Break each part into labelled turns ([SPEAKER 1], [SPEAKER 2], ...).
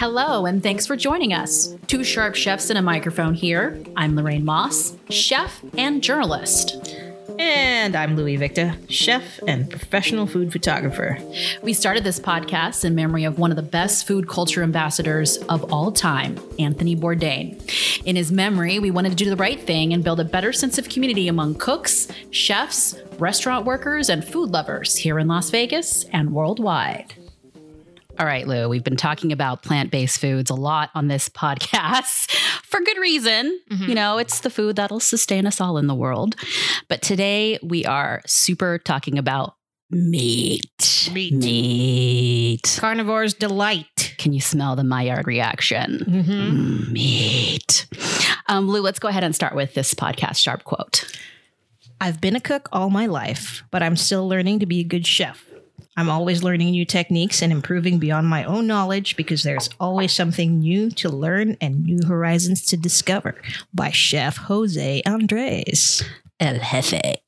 [SPEAKER 1] Hello, and thanks for joining us. Two sharp chefs and a microphone here. I'm Lorraine Moss, chef and journalist.
[SPEAKER 2] And I'm Louis Victor, chef and professional food photographer.
[SPEAKER 1] We started this podcast in memory of one of the best food culture ambassadors of all time, Anthony Bourdain. In his memory, we wanted to do the right thing and build a better sense of community among cooks, chefs, restaurant workers, and food lovers here in Las Vegas and worldwide. All right, Lou, we've been talking about plant based foods a lot on this podcast for good reason. Mm-hmm. You know, it's the food that'll sustain us all in the world. But today we are super talking about meat.
[SPEAKER 2] Meat.
[SPEAKER 1] Meat.
[SPEAKER 2] Carnivore's delight.
[SPEAKER 1] Can you smell the Maillard reaction?
[SPEAKER 2] Mm-hmm.
[SPEAKER 1] Mm, meat. Um, Lou, let's go ahead and start with this podcast sharp quote.
[SPEAKER 2] I've been a cook all my life, but I'm still learning to be a good chef. I'm always learning new techniques and improving beyond my own knowledge because there's always something new to learn and new horizons to discover. By Chef Jose Andres.
[SPEAKER 1] El Jefe.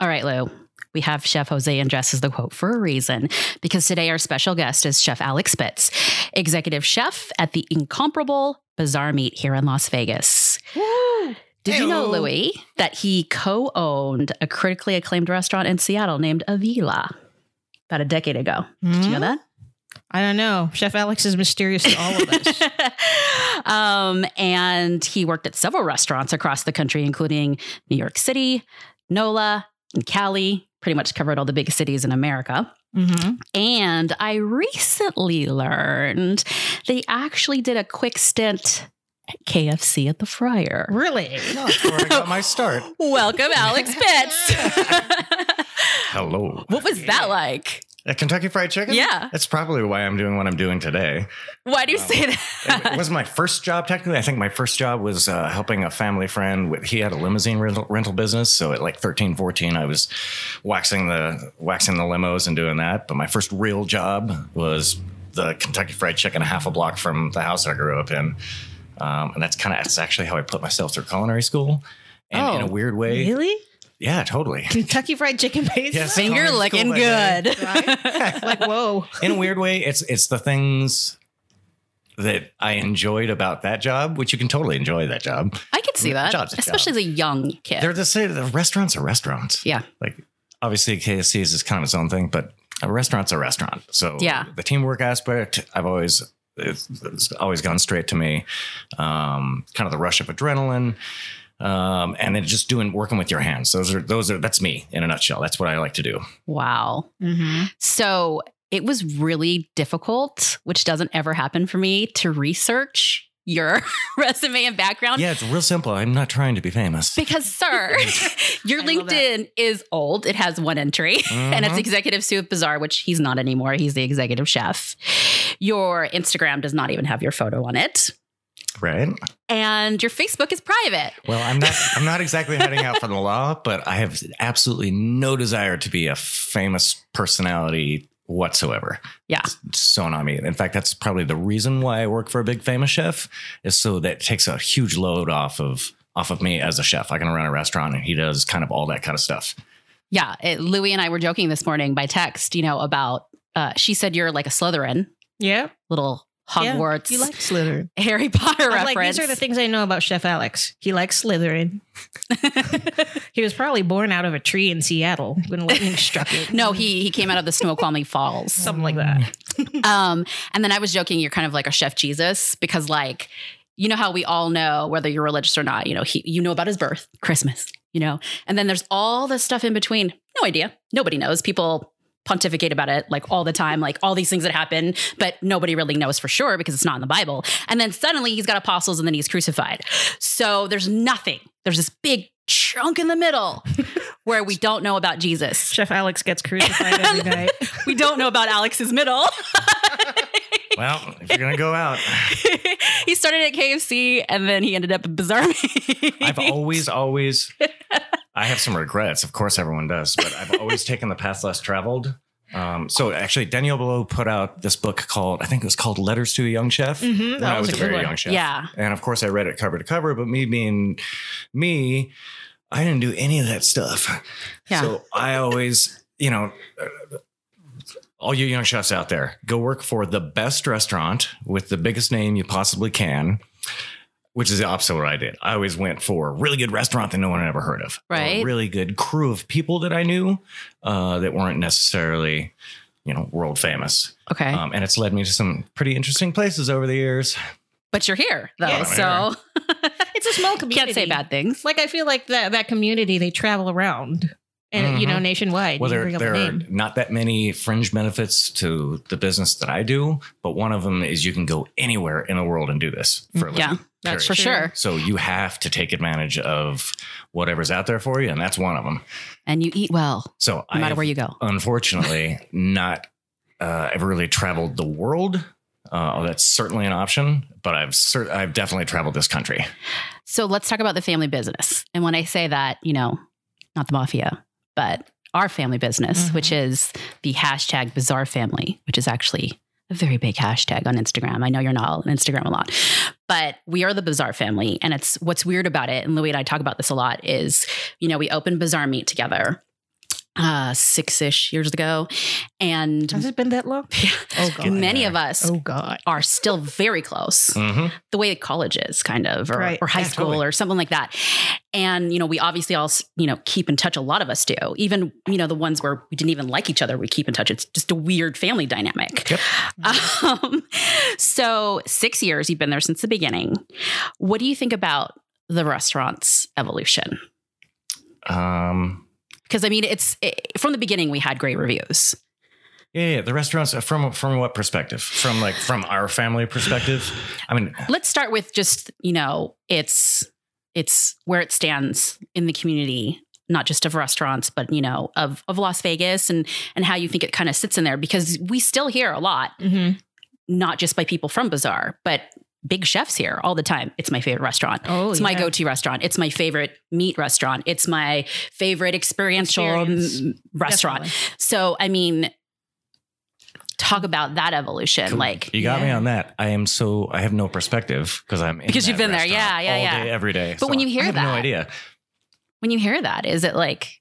[SPEAKER 1] All right, Lou. We have Chef Jose Andres as the quote for a reason because today our special guest is Chef Alex Pitts, executive chef at the incomparable Bazaar Meat here in Las Vegas.
[SPEAKER 2] Woo!
[SPEAKER 1] Did you know, Louis, that he co owned a critically acclaimed restaurant in Seattle named Avila? About a decade ago. Mm-hmm. Did you know
[SPEAKER 2] Hmm?
[SPEAKER 1] that?
[SPEAKER 2] I don't know. Chef Alex is mysterious to all of us.
[SPEAKER 1] um, and he worked at several restaurants across the country, including New York City, NOLA, and Cali. Pretty much covered all the big cities in America.
[SPEAKER 2] mm-hmm.
[SPEAKER 1] And I recently learned they actually did a quick stint at KFC at the Fryer.
[SPEAKER 2] Really?
[SPEAKER 3] That's where I got my start.
[SPEAKER 1] Welcome, Alex Pitts.
[SPEAKER 3] Hello.
[SPEAKER 1] what was that like?
[SPEAKER 3] At Kentucky Fried Chicken?
[SPEAKER 1] Yeah.
[SPEAKER 3] That's probably why I'm doing what I'm doing today.
[SPEAKER 1] Why do you say that?
[SPEAKER 3] It wasn't my first job, technically. I think my first job was uh, helping a family friend. With, he had a limousine rental, rental business. So at like 13, 14, I was waxing the, waxing the limos and doing that. But my first real job was the Kentucky Fried Chicken, a half a block from the house I grew up in. Um, and that's kind of, that's actually how I put myself through culinary school. And in a
[SPEAKER 1] Oh,
[SPEAKER 3] weird way.
[SPEAKER 2] Really?
[SPEAKER 3] Yeah, totally.
[SPEAKER 2] Kentucky Fried Chicken base?
[SPEAKER 3] Yes.
[SPEAKER 1] Finger
[SPEAKER 3] Culinary
[SPEAKER 1] looking
[SPEAKER 3] school that day.
[SPEAKER 1] good.
[SPEAKER 2] Right? like, whoa.
[SPEAKER 3] in a weird way, it's it's the things that I enjoyed about that job, which you can totally enjoy that job.
[SPEAKER 1] I could see that,
[SPEAKER 3] Job's a job.
[SPEAKER 1] especially as a young kid.
[SPEAKER 3] They're the same. The restaurants are restaurants.
[SPEAKER 1] yeah.
[SPEAKER 3] Like obviously KFC is kind of its own thing, but a restaurant's a restaurant. So
[SPEAKER 1] Yeah.
[SPEAKER 3] the teamwork aspect, I've always it's, it's always gone straight to me. Um, kind of the rush of adrenaline. Um, and then just doing working with your hands. Those are those are that's me in a nutshell. That's what I like to do.
[SPEAKER 1] Wow.
[SPEAKER 2] Mm-hmm.
[SPEAKER 1] So it was really difficult, which doesn't ever happen for me, to research your resume and background.
[SPEAKER 3] Yeah, it's real simple. I'm not trying to be famous.
[SPEAKER 1] Because, sir, your
[SPEAKER 2] I.
[SPEAKER 1] LinkedIn is old. It has one entry, and it's
[SPEAKER 3] Mhm.
[SPEAKER 1] executive soup bazaar, which he's not anymore. He's the executive chef. Your Instagram does not even have your photo on it,
[SPEAKER 3] right.
[SPEAKER 1] and your Facebook is private.
[SPEAKER 3] Well, I'm not. I'm not exactly heading out for the law, but I have absolutely no desire to be a famous personality whatsoever.
[SPEAKER 1] Yeah.
[SPEAKER 3] It's so not me. In fact, that's probably the reason why I work for a big famous chef is so that it takes a huge load off of off of me as a chef. I can run a restaurant, and he does kind of all that kind of stuff.
[SPEAKER 1] Yeah, it, Louie and I were joking this morning by text, you know, about. Uh, she said you're like a Slytherin,
[SPEAKER 2] Yeah.
[SPEAKER 1] little
[SPEAKER 2] Yeah,
[SPEAKER 1] Hogwarts,
[SPEAKER 2] You like Slytherin.
[SPEAKER 1] Harry Potter
[SPEAKER 2] I'm
[SPEAKER 1] reference.
[SPEAKER 2] like, these are the things I know about Chef Alex. He likes Slytherin. he was probably born out of a tree in Seattle when lightning struck it.
[SPEAKER 1] No, he he came out of the Snoqualmie Falls.
[SPEAKER 2] something like that.
[SPEAKER 1] Um, and then I was joking, you're kind of like a Chef Jesus because, like, you know how we all know whether you're religious or not. You know, he you know about his birth, Christmas. You know, and then there's all this stuff in between. No idea. Nobody knows. People pontificate about it like all the time, like all these things that happen, but nobody really knows for sure because it's not in the Bible. And then suddenly he's got apostles and then he's crucified. So there's nothing. There's this big chunk in the middle where we don't know about Jesus.
[SPEAKER 2] Chef Alex gets crucified every night.
[SPEAKER 1] We don't know about Alex's middle.
[SPEAKER 3] Well, if you're gonna go out,
[SPEAKER 1] he started at KFC and then he ended up at Bazaar Meat.
[SPEAKER 3] I've always, always, I have some regrets. Of course, everyone does, but I've always taken the path less traveled. Um, so actually, Daniel Boulud put out this book called, I think it was called Letters to a Young Chef.
[SPEAKER 2] Mhm,
[SPEAKER 3] when
[SPEAKER 2] that
[SPEAKER 3] I
[SPEAKER 2] was a
[SPEAKER 3] a very
[SPEAKER 2] one.
[SPEAKER 3] young chef.
[SPEAKER 1] Yeah.
[SPEAKER 3] And of course, I read it cover to cover, but me being me, I didn't do any of that stuff.
[SPEAKER 1] Yeah.
[SPEAKER 3] So I always, you know, all you young chefs out there, go work for the best restaurant with the biggest name you possibly can. Which is the opposite of what I did. I always went for a really good restaurant that no one had ever heard of. or a
[SPEAKER 1] Right.
[SPEAKER 3] really good crew of people that I knew uh, that weren't necessarily, you know, world famous.
[SPEAKER 1] Okay.
[SPEAKER 3] Um, and it's led me to some pretty interesting places over the years.
[SPEAKER 1] but you're here though.
[SPEAKER 2] Yeah,
[SPEAKER 3] I'm
[SPEAKER 1] so
[SPEAKER 2] It's a small community.
[SPEAKER 1] can't say bad things.
[SPEAKER 2] Like I feel like that that community they travel around, and you know
[SPEAKER 3] Mhm.
[SPEAKER 2] nationwide.
[SPEAKER 3] Well, there, there are not that many fringe benefits to the business that I do, but one of them is you can go anywhere in the world and do this for a living.
[SPEAKER 2] That's
[SPEAKER 1] for sure.
[SPEAKER 3] So you have to take advantage of whatever's out there for you, and that's one of them.
[SPEAKER 1] And you eat well,
[SPEAKER 3] So
[SPEAKER 1] no
[SPEAKER 3] I
[SPEAKER 1] matter
[SPEAKER 3] have,
[SPEAKER 1] where you go.
[SPEAKER 3] unfortunately not uh, ever really traveled the world. Uh, that's certainly an option, but I've cer- I've definitely traveled this country.
[SPEAKER 1] So let's talk about the family business. And when I say that, you know, not the mafia, but our family business,
[SPEAKER 2] Mhm.
[SPEAKER 1] which is the hashtag Bazaar family, which is actually a very big hashtag on Instagram. I know you're not on Instagram a lot, but we are the Bazaar family. And it's what's weird about it. And Louis and I talk about this a lot is, you know, we open Bazaar Meat together uh six ish years ago. And
[SPEAKER 2] Has it been that long? Oh god.
[SPEAKER 1] Many of us
[SPEAKER 2] Oh god.
[SPEAKER 1] are still very close
[SPEAKER 3] Mhm.
[SPEAKER 1] the way college is kind of or,
[SPEAKER 2] Right.
[SPEAKER 1] or high
[SPEAKER 3] Yeah,
[SPEAKER 1] school
[SPEAKER 3] totally.
[SPEAKER 1] or something like that and you know we obviously all you know keep in touch a lot of us do even you know the ones where we didn't even like each other we keep in touch it's just a weird family dynamic
[SPEAKER 3] Yep.
[SPEAKER 1] um, so six years you've been there since the beginning what do you think about the restaurant's evolution
[SPEAKER 3] Um,
[SPEAKER 1] because i mean it's it, from the beginning we had great reviews
[SPEAKER 3] yeah, yeah, the restaurants uh, from from what perspective? From like from our family perspective. I mean,
[SPEAKER 1] let's start with just you know it's it's where it stands in the community not just of restaurants but you know of of las vegas and and how you think it kind of sits in there because we still hear a lot
[SPEAKER 2] Mm-hmm.
[SPEAKER 1] not just by people from bazaar but big chefs here all the time it's my favorite restaurant
[SPEAKER 2] Oh,
[SPEAKER 1] it's my go-to restaurant it's my favorite meat restaurant it's my favorite experiential
[SPEAKER 2] Experience.
[SPEAKER 1] restaurant
[SPEAKER 2] Definitely.
[SPEAKER 1] so i mean talk about that evolution like
[SPEAKER 3] you got me on that. I am so I have no perspective because I'm in
[SPEAKER 1] Because you've been there. Yeah, yeah,
[SPEAKER 3] all
[SPEAKER 1] yeah.
[SPEAKER 3] day, every day.
[SPEAKER 1] But when you hear that
[SPEAKER 3] I have no idea.
[SPEAKER 1] when you hear that is it like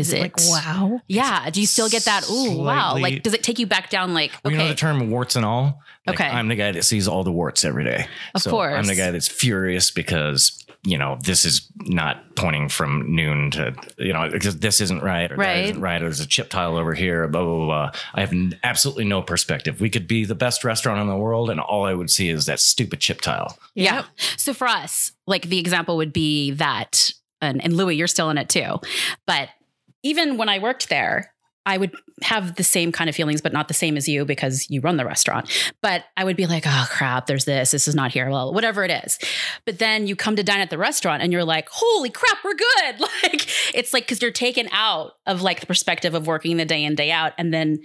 [SPEAKER 1] is, it
[SPEAKER 2] like wow?
[SPEAKER 1] Yeah. Do you still get that? Ooh, wow. Like, does it take you back down? Like,
[SPEAKER 3] Well,
[SPEAKER 1] okay,
[SPEAKER 3] you know the term warts and all. Like,
[SPEAKER 1] Okay.
[SPEAKER 3] I'm the guy that sees all the warts every day.
[SPEAKER 1] Of
[SPEAKER 3] so I'm the guy that's furious because you know this is not pointing from noon to you know because this isn't right or
[SPEAKER 1] Right.
[SPEAKER 3] that isn't right or there's a chip tile over here. Blah blah blah. blah. I have n- absolutely no perspective. We could be the best restaurant in the world, and all I would see is that stupid chip tile.
[SPEAKER 1] yeah. So for us, like the example would be that, and, and Louis, you're still in it too. But even when I worked there, I would have the same kind of feelings, but not the same as you because you run the restaurant. But I would be like, oh crap, there's this, this is not here, well, whatever it is. But then you come to dine at the restaurant and you're like, holy crap, we're good. Like, it's like, because you're taken out of like the perspective of working the day in, day out. And then,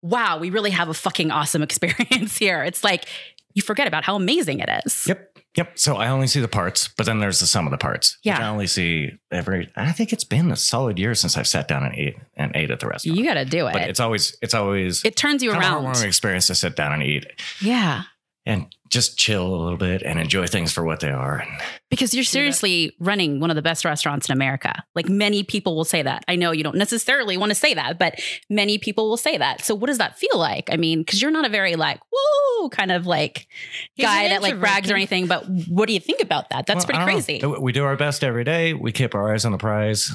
[SPEAKER 1] wow, we really have a fucking awesome experience here. It's like, you forget about how amazing it is.
[SPEAKER 3] Yep. Yep. So I only see the parts, but then there's the sum of the parts.
[SPEAKER 1] Yeah.
[SPEAKER 3] I only see every. I think it's been a solid year since I've sat down and ate and ate at the restaurant.
[SPEAKER 1] You got to do it.
[SPEAKER 3] but it's always it's always
[SPEAKER 1] it turns you
[SPEAKER 3] kind of a
[SPEAKER 1] around.
[SPEAKER 3] heartwarming experience to sit down and eat
[SPEAKER 1] Yeah.
[SPEAKER 3] And just chill a little bit and enjoy things for what they are. And
[SPEAKER 1] Because you're seriously running one of the best restaurants in America. Like many people will say that. I know you don't necessarily want to say that, but many people will say that. So what does that feel like? I mean, because you're not a very like, woo, kind of like
[SPEAKER 2] He's
[SPEAKER 1] guy that like
[SPEAKER 2] introvert.
[SPEAKER 1] brags or anything. But what do you think about that? That's
[SPEAKER 3] Well,
[SPEAKER 1] pretty crazy.
[SPEAKER 3] know. We do our best every day. We keep our eyes on the prize,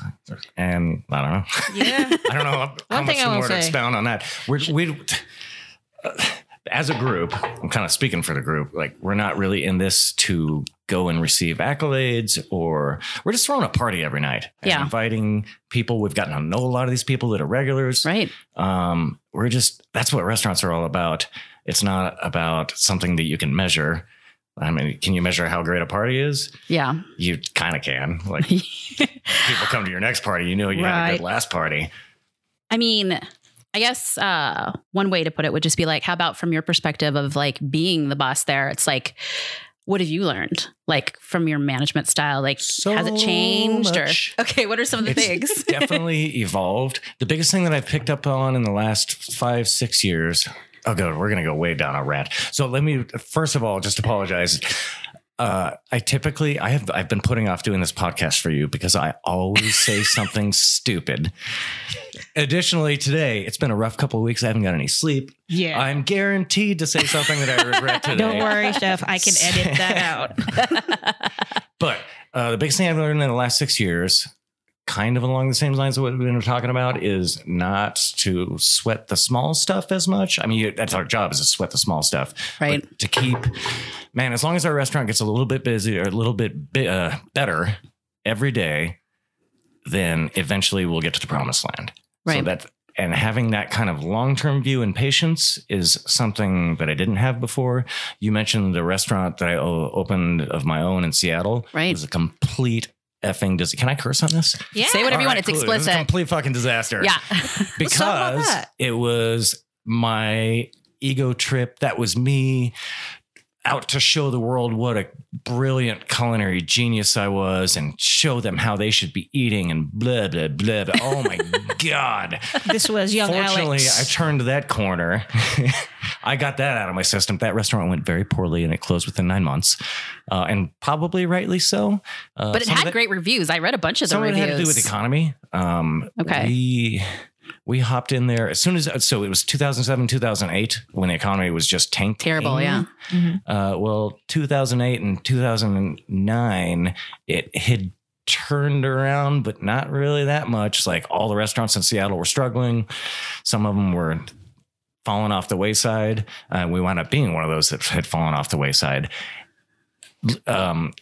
[SPEAKER 3] and I don't know.
[SPEAKER 2] Yeah.
[SPEAKER 3] I don't know how, how
[SPEAKER 2] One
[SPEAKER 3] much
[SPEAKER 2] thing I will
[SPEAKER 3] more to
[SPEAKER 2] say.
[SPEAKER 3] expound on that. We're, we, uh, as a group, I'm kind of speaking for the group. Like we're not really in this to go and receive accolades, or we're just throwing a party every night. and
[SPEAKER 1] Yeah.
[SPEAKER 3] inviting people. We've gotten to know a lot of these people that are regulars.
[SPEAKER 1] right.
[SPEAKER 3] Um, we're just that's what restaurants are all about. It's not about something that you can measure. I mean, can you measure how great a party is?
[SPEAKER 1] Yeah.
[SPEAKER 3] You kind of can. Like people come to your next party, you know you had a good last party.
[SPEAKER 1] I mean, I guess uh, one way to put it would just be like, how about from your perspective of like being the boss there? It's like, what have you learned? Like from your management style? Like, has it changed?
[SPEAKER 3] much.
[SPEAKER 1] Or okay, what are some of the
[SPEAKER 3] It's
[SPEAKER 1] things?
[SPEAKER 3] definitely evolved. The biggest thing that I've picked up on in the last five, six years. Oh, God, we're going to go way down a rat. So let me, first of all, just apologize. Uh, I typically I have I've been putting off doing this podcast for you because I always say something stupid. Additionally, today it's been a rough couple of weeks. I haven't got any sleep.
[SPEAKER 2] Yeah.
[SPEAKER 3] I'm guaranteed to say something that I regret today.
[SPEAKER 2] Don't worry, Chef. I can edit that out.
[SPEAKER 3] But uh, the biggest thing I've learned in the last six years, kind of along the same lines of what we've been talking about, is not to sweat the small stuff as much. I mean, that's our job is to sweat the small stuff,
[SPEAKER 1] Right.
[SPEAKER 3] But to keep, man, as long as our restaurant gets a little bit busy or a little bit bi- uh, better every day, then eventually we'll get to the promised land. So
[SPEAKER 1] Right.
[SPEAKER 3] that and having that kind of long-term view and patience is something that I didn't have before. You mentioned the restaurant that I o- opened of my own in Seattle.
[SPEAKER 1] Right.
[SPEAKER 3] It was a complete effing dis- Can I curse on this?
[SPEAKER 2] Yeah.
[SPEAKER 1] Say whatever you want.
[SPEAKER 3] right,
[SPEAKER 1] It's
[SPEAKER 3] cool. It was a
[SPEAKER 1] explicit.
[SPEAKER 3] complete fucking disaster.
[SPEAKER 1] Yeah.
[SPEAKER 2] talk about
[SPEAKER 3] Because
[SPEAKER 2] that.
[SPEAKER 3] it was my ego trip. That was me out to show the world what a brilliant culinary genius I was and show them how they should be eating and blah, blah, blah. blah. Oh my God.
[SPEAKER 2] This was young
[SPEAKER 3] Fortunately,
[SPEAKER 2] Alex.
[SPEAKER 3] I turned that corner. I got that out of my system. That restaurant went very poorly and it closed within nine months. Uh, and probably rightly so. Uh,
[SPEAKER 1] But it had great reviews. I read a bunch of the
[SPEAKER 3] some of it had to do with economy. Um,
[SPEAKER 1] Okay.
[SPEAKER 3] We we hopped in there as soon as so it was 2007 2008 when the economy was just tanked
[SPEAKER 1] Terrible, yeah.
[SPEAKER 3] uh, well 2008 and 2009 it had turned around but not really that much like all the restaurants in seattle were struggling some of them were falling off the wayside uh, we wound up being one of those that had fallen off the wayside um,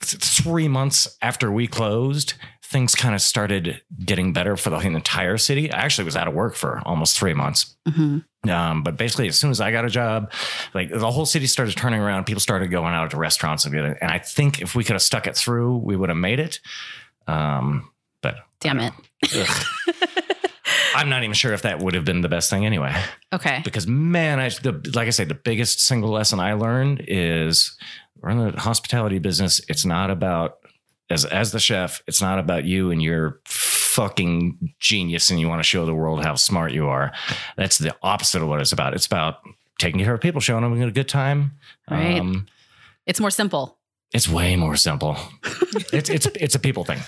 [SPEAKER 3] th- three months after we closed, things kind of started getting better for the entire city. I actually was out of work for almost three months.
[SPEAKER 1] Mhm.
[SPEAKER 3] Um, but basically, as soon as I got a job, like the whole city started turning around. People started going out to restaurants and and I think if we could have stuck it through, we would have made it. Um, but
[SPEAKER 1] Damn it.
[SPEAKER 3] I'm not even sure if that would have been the best thing anyway
[SPEAKER 1] Okay.
[SPEAKER 3] because man, I the, like I say, the biggest single lesson I learned is we're in the hospitality business. It's not about as as the chef. It's not about you and your fucking genius, and you want to show the world how smart you are. That's the opposite of what it's about. It's about taking care of people, showing them a good time.
[SPEAKER 1] Right.
[SPEAKER 3] Um,
[SPEAKER 1] It's more simple.
[SPEAKER 3] It's way more simple. it's it's it's a people thing.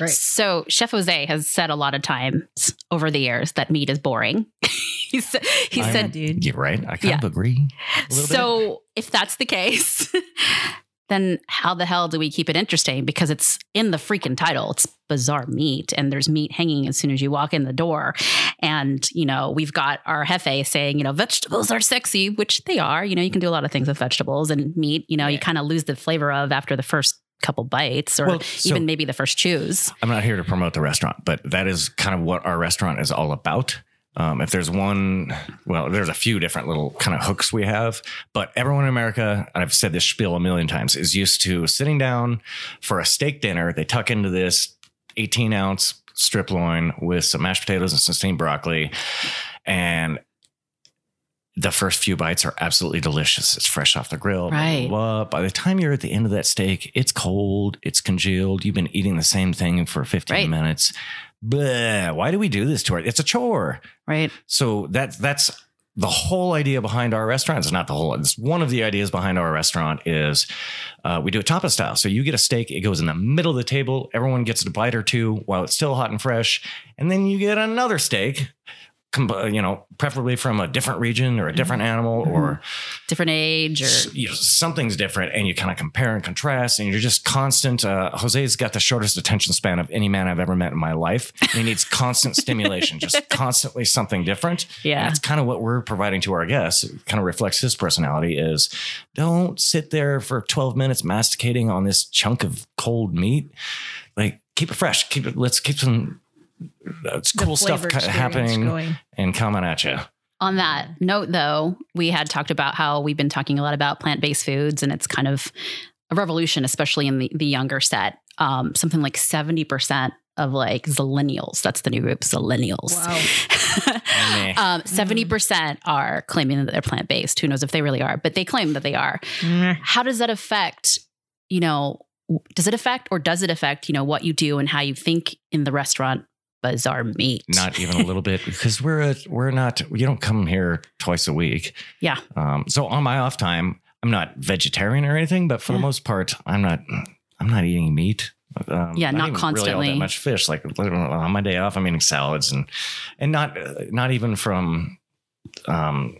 [SPEAKER 2] Right.
[SPEAKER 1] So Chef Jose has said a lot of times over the years that meat is boring. he said, he
[SPEAKER 3] I'm-
[SPEAKER 1] said
[SPEAKER 2] dude.
[SPEAKER 3] You're right. I kind
[SPEAKER 1] Yeah.
[SPEAKER 3] of agree. a little bit.
[SPEAKER 1] so if that's the case, then how the hell do we keep it interesting? Because it's in the freaking title. It's Bazaar meat, and there's meat hanging as soon as you walk in the door. And, you know, we've got our jefe saying, you know, vegetables are sexy, which they are. You know, you can do a lot of things with vegetables and meat, you know, you kind of lose the flavor of after the first couple bites or
[SPEAKER 3] Well, so-
[SPEAKER 1] even maybe the first chews.
[SPEAKER 3] I'm not here to promote the restaurant, but that is kind of what our restaurant is all about. Um, if there's one, well, there's a few different little kind of hooks we have, but everyone in America, and I've said this spiel a million times, is used to sitting down for a steak dinner. They tuck into this 18 ounce strip loin with some mashed potatoes and some steamed broccoli. And the first few bites are absolutely delicious. It's fresh off the grill. blah, blah,
[SPEAKER 1] Right.
[SPEAKER 3] blah. By the time you're at the end of that steak, it's cold, it's congealed. You've been eating the same thing for 15
[SPEAKER 1] Right.
[SPEAKER 3] minutes. Bleh, why do we do this to it? It's a chore.
[SPEAKER 1] Right.
[SPEAKER 3] So that's that's the whole idea behind our restaurant. It's not the whole. It's one of the ideas behind our restaurant is uh, we do it tapa style. So you get a steak, it goes in the middle of the table. Everyone gets a bite or two while it's still hot and fresh, and then you get another steak. You know, preferably from a different region or a different animal or
[SPEAKER 1] Different age or
[SPEAKER 3] you know, something's different and you kind of compare and contrast and you're just constant uh, jose's got the shortest attention span of any man i've ever met in my life he needs constant stimulation just constantly something different.
[SPEAKER 1] Yeah.
[SPEAKER 3] and that's kind of what we're providing to our guests. It kind of reflects his personality is don't sit there for 12 minutes masticating on this chunk of cold meat. Like keep it fresh. Keep it let's keep some cool stuff
[SPEAKER 2] flavor
[SPEAKER 3] ki-
[SPEAKER 2] experience
[SPEAKER 3] happening
[SPEAKER 2] going.
[SPEAKER 3] and coming at you
[SPEAKER 1] On that note, though, we had talked about how we've been talking a lot about plant based foods, and it's kind of a revolution, especially in the, the younger set. Um, something like 70% of like Zillennials, that's the new group, Zillennials.
[SPEAKER 3] Meh.
[SPEAKER 1] um, 70% are claiming that they're plant based. Who knows if they really are, but they claim that they are.
[SPEAKER 2] Meh.
[SPEAKER 1] How does that affect, you know, does it affect or does it affect, you know, what you do and how you think in the restaurant Bazaar Meat?
[SPEAKER 3] not even a little bit because we're a, we're not you don't come here twice a week
[SPEAKER 1] Yeah.
[SPEAKER 3] um, so on my off time I'm not vegetarian or anything, but for the most part, I'm not. I'm not eating meat. Um,
[SPEAKER 1] Yeah, not
[SPEAKER 3] Really all
[SPEAKER 1] constantly.
[SPEAKER 3] that much fish. Like on my day off, I'm eating salads and and not not even from um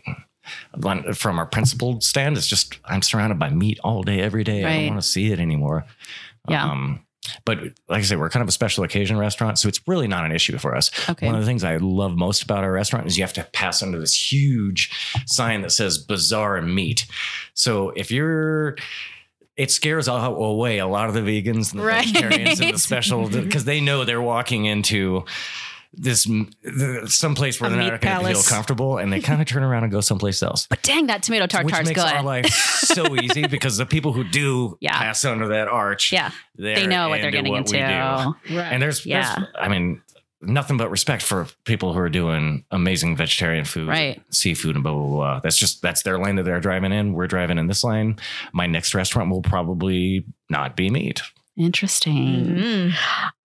[SPEAKER 3] from our principled stand. It's just I'm surrounded by meat all day, every day. I don't want to see it anymore.
[SPEAKER 1] Yeah.
[SPEAKER 3] Um, but like I said, we're kind of a special occasion restaurant, so it's really not an issue for us.
[SPEAKER 1] Okay.
[SPEAKER 3] One of the things I love most about our restaurant is you have to pass under this huge sign that says "Bazaar Meat." So if you're it scares away a lot of the vegans and the
[SPEAKER 1] Right.
[SPEAKER 3] vegetarians and the special because they know they're walking into this the, someplace where
[SPEAKER 2] A
[SPEAKER 3] they're not going to feel comfortable and they kind of turn around and go someplace else
[SPEAKER 1] But dang, that tomato
[SPEAKER 3] which
[SPEAKER 1] tartare's
[SPEAKER 3] makes
[SPEAKER 1] good.
[SPEAKER 3] our life so easy because the people who do
[SPEAKER 1] Yeah.
[SPEAKER 3] pass under that arch
[SPEAKER 1] yeah,
[SPEAKER 3] they're
[SPEAKER 1] know what they're getting
[SPEAKER 3] what
[SPEAKER 1] into.
[SPEAKER 2] Right.
[SPEAKER 3] and there's,
[SPEAKER 1] Yeah.
[SPEAKER 3] there's i mean nothing but respect for people who are doing amazing vegetarian food
[SPEAKER 1] Right.
[SPEAKER 3] seafood and blah blah blah that's just that's their lane that they're driving in we're driving in this lane my next restaurant will probably not be meat
[SPEAKER 1] Interesting.
[SPEAKER 2] Mhm.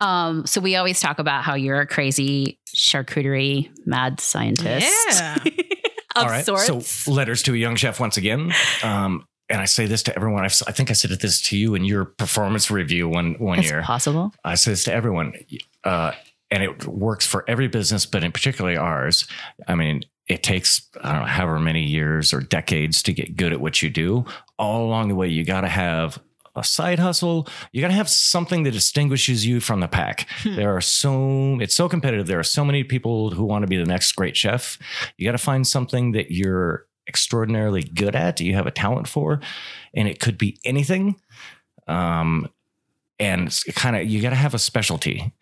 [SPEAKER 1] Um, so we always talk about how you're a crazy charcuterie mad scientist.
[SPEAKER 2] Yeah.
[SPEAKER 1] of
[SPEAKER 3] All right.
[SPEAKER 1] sorts.
[SPEAKER 3] So letters to a young chef once again. Um, and I say this to everyone. I've, I think I said this to you in your performance review one one
[SPEAKER 1] it's
[SPEAKER 3] year.
[SPEAKER 1] possible.
[SPEAKER 3] I say this to everyone, uh, and it works for every business, but in particularly ours. I mean, it takes I don't know however many years or decades to get good at what you do. All along the way, you got to have a side hustle. You got to have something that distinguishes you from the pack. There are so it's so competitive. There are so many people who want to be the next great chef. You got to find something that you're extraordinarily good at. You have a talent for, and it could be anything. Um, and kind of you got to have a specialty.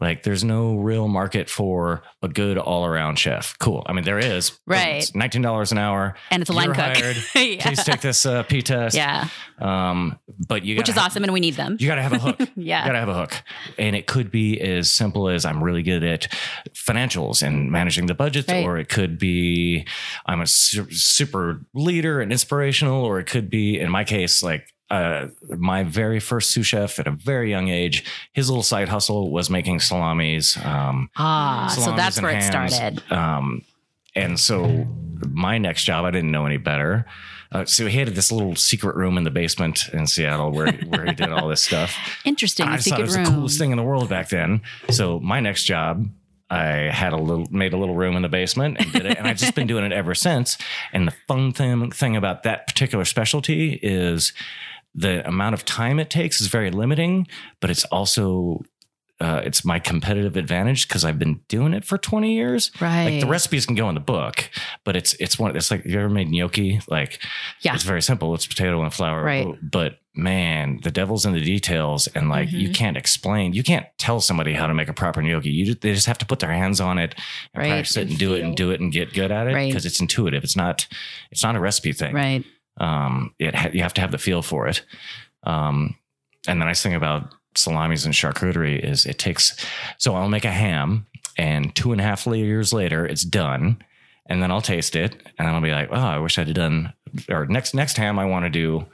[SPEAKER 3] Like there's no real market for a good all around chef. Cool. I mean there is.
[SPEAKER 1] Right.
[SPEAKER 3] It's Nineteen dollars an hour.
[SPEAKER 1] And it's a line cook. yeah.
[SPEAKER 3] Please take this uh, P test.
[SPEAKER 1] yeah.
[SPEAKER 3] Um, but you
[SPEAKER 1] Which is
[SPEAKER 3] have-
[SPEAKER 1] awesome and we need them.
[SPEAKER 3] You got to have a hook.
[SPEAKER 1] Yeah.
[SPEAKER 3] You got to have a hook. And it could be as simple as I'm really good at financials and managing the budget,
[SPEAKER 1] Right.
[SPEAKER 3] or it could be I'm a su- super leader and inspirational, or it could be, in my case, like uh, my very first sous chef at a very young age, his little side hustle was making salamis. Um,
[SPEAKER 1] Ah, so that's where it
[SPEAKER 3] hams.
[SPEAKER 1] started.
[SPEAKER 3] Um, and so my next job, I didn't know any better. Uh, so he had this little secret room in the basement in Seattle where where he did all this stuff.
[SPEAKER 1] Interesting.
[SPEAKER 3] I thought it was
[SPEAKER 1] room.
[SPEAKER 3] the coolest thing in the world back then. So my next job, I had a little made a little room in the basement and did it, and I've just been doing it ever since. And the fun thing thing about that particular specialty is the amount of time it takes is very limiting, but it's also uh, it's my competitive advantage because I've been doing it for 20 years.
[SPEAKER 1] Right.
[SPEAKER 3] Like the recipes can go in the book, but it's it's one. It's like you ever made gnocchi? Like
[SPEAKER 1] Yeah.
[SPEAKER 3] it's very simple. It's potato and flour.
[SPEAKER 1] Right.
[SPEAKER 3] But man, the devil's in the details, and like you
[SPEAKER 1] Mm-hmm.
[SPEAKER 3] can't explain. You can't tell somebody how to make a proper gnocchi. You just, they just have to put their hands on it and
[SPEAKER 1] Right.
[SPEAKER 3] practice it and do it and do it and get good at it
[SPEAKER 1] Right.
[SPEAKER 3] because it's intuitive. It's not. It's not a recipe thing.
[SPEAKER 1] Right.
[SPEAKER 3] Um, it ha- you have to have the feel for it. Um, and the nice thing about salamis and charcuterie is it takes. So I'll make a ham, and two and a half years later, it's done. And then I'll taste it, and then I'll be like, "Oh, I wish I'd have done." Or next next ham, I want to do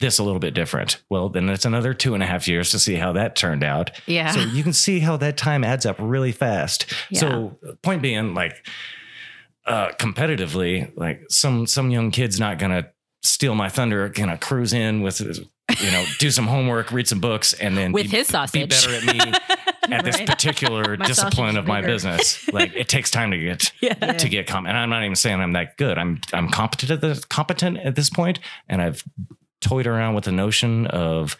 [SPEAKER 3] this a little bit different. Well, then it's another two and a half years to see how that turned out.
[SPEAKER 1] Yeah.
[SPEAKER 3] So you can see how that time adds up really fast. Yeah. So point being, like, uh, competitively, like some some young kid's not gonna steal my thunder, gonna cruise in with, you know, do some homework, read some books, and then
[SPEAKER 1] With
[SPEAKER 3] be,
[SPEAKER 1] his sausage.
[SPEAKER 3] be better at me at this
[SPEAKER 2] Right.
[SPEAKER 3] particular
[SPEAKER 2] My
[SPEAKER 3] discipline of my
[SPEAKER 2] bigger.
[SPEAKER 3] business. Like it takes time to get
[SPEAKER 1] Yeah.
[SPEAKER 3] to get com and I'm not even saying I'm that good. I'm I'm competent at this competent at this point, and I've toyed around with the notion of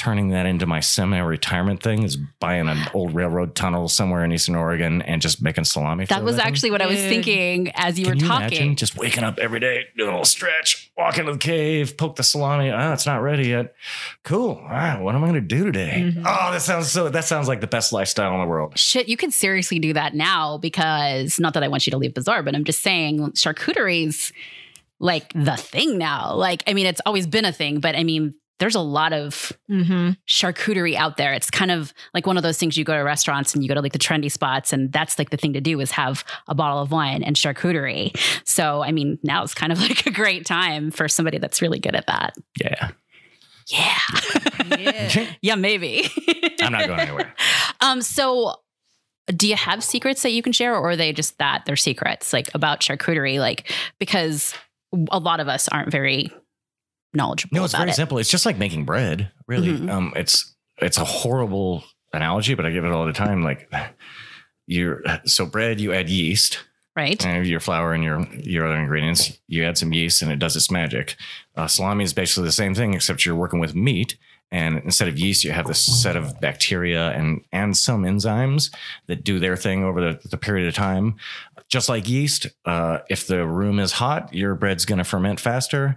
[SPEAKER 3] turning that into my semi-retirement thing is buying an old railroad tunnel somewhere in eastern Oregon and just making salami.
[SPEAKER 1] That
[SPEAKER 3] a
[SPEAKER 1] was actually what I was thinking as you
[SPEAKER 3] Can
[SPEAKER 1] were
[SPEAKER 3] you
[SPEAKER 1] talking.
[SPEAKER 3] imagine just waking up every day, do a little stretch, walk into the cave, poke the salami. Ah, it's not ready yet. Cool. All right, what am I going to do today?
[SPEAKER 1] Mm-hmm.
[SPEAKER 3] Oh, that sounds so. That sounds like the best lifestyle in the world.
[SPEAKER 1] Shit, you could seriously do that now because not that I want you to leave Bazaar, but I'm just saying charcuterie's like the thing now. Like, I mean, it's always been a thing, but I mean, there's a lot of
[SPEAKER 2] Mm-hmm.
[SPEAKER 1] charcuterie out there. It's kind of like one of those things you go to restaurants and you go to like the trendy spots, and that's like the thing to do is have a bottle of wine and charcuterie. So, I mean, now it's kind of like a great time for somebody that's really good at that.
[SPEAKER 3] Yeah,
[SPEAKER 1] Yeah.
[SPEAKER 2] Yeah.
[SPEAKER 1] yeah, maybe.
[SPEAKER 3] I'm not going anywhere.
[SPEAKER 1] Um, so do you have secrets that you can share or are they just that they're secrets like about charcuterie? Like, because a lot of us aren't very knowledgeable
[SPEAKER 3] No, it's very
[SPEAKER 1] it.
[SPEAKER 3] simple. It's just like making bread. Really,
[SPEAKER 1] Mhm.
[SPEAKER 3] um, it's it's a horrible analogy, but I give it all the time. Like you're so bread, you add yeast,
[SPEAKER 1] Right?
[SPEAKER 3] and your flour and your your other ingredients. You add some yeast, and it does its magic. Uh, salami is basically the same thing, except you're working with meat. And instead of yeast, you have this set of bacteria and and some enzymes that do their thing over the, the period of time. Just like yeast, uh, if the room is hot, your bread's going to ferment faster.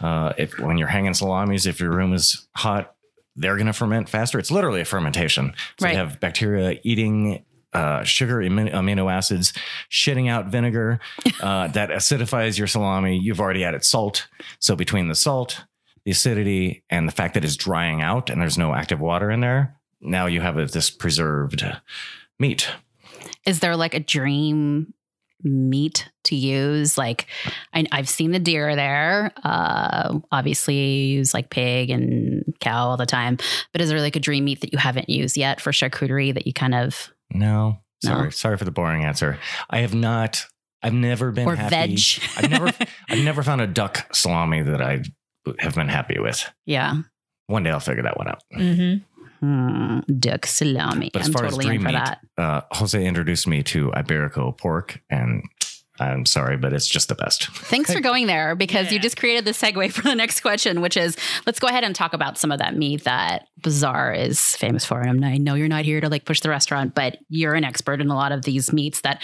[SPEAKER 3] Uh, if when you're hanging salamis, if your room is hot, they're going to ferment faster. It's literally a fermentation. So
[SPEAKER 1] Right.
[SPEAKER 3] you have bacteria eating uh, sugar, amino amino acids, shitting out vinegar uh, that acidifies your salami. You've already added salt. So between the salt, the acidity, and the fact that it's drying out and there's no active water in there, now you have a, this preserved meat.
[SPEAKER 1] Is there like a dream meat to use? Like, I, I've seen the deer there. Uh, obviously, use like pig and cow all the time. But is there like a dream meat that you haven't used yet for charcuterie that you kind of
[SPEAKER 3] No,
[SPEAKER 1] No.
[SPEAKER 3] sorry, sorry for the boring answer. I have not. I've never been
[SPEAKER 1] or
[SPEAKER 3] happy.
[SPEAKER 1] veg?
[SPEAKER 3] I've never, I've never found a duck salami that I have been happy with.
[SPEAKER 1] yeah.
[SPEAKER 3] One day I'll figure that one out.
[SPEAKER 2] Mm-hmm.
[SPEAKER 1] Hmm, duck salami.
[SPEAKER 3] But as
[SPEAKER 1] I'm
[SPEAKER 3] far as
[SPEAKER 1] totally in
[SPEAKER 3] dream
[SPEAKER 1] for
[SPEAKER 3] meat,
[SPEAKER 1] that.
[SPEAKER 3] uh, Jose introduced me to Iberico pork, and I'm sorry, but it's just the best.
[SPEAKER 1] Thanks for going there because you just created the segue for the next question, which is let's go ahead and talk about some of that meat that Bazaar is famous for. And I know you're not here to like push the restaurant, but you're an expert in a lot of these meats that,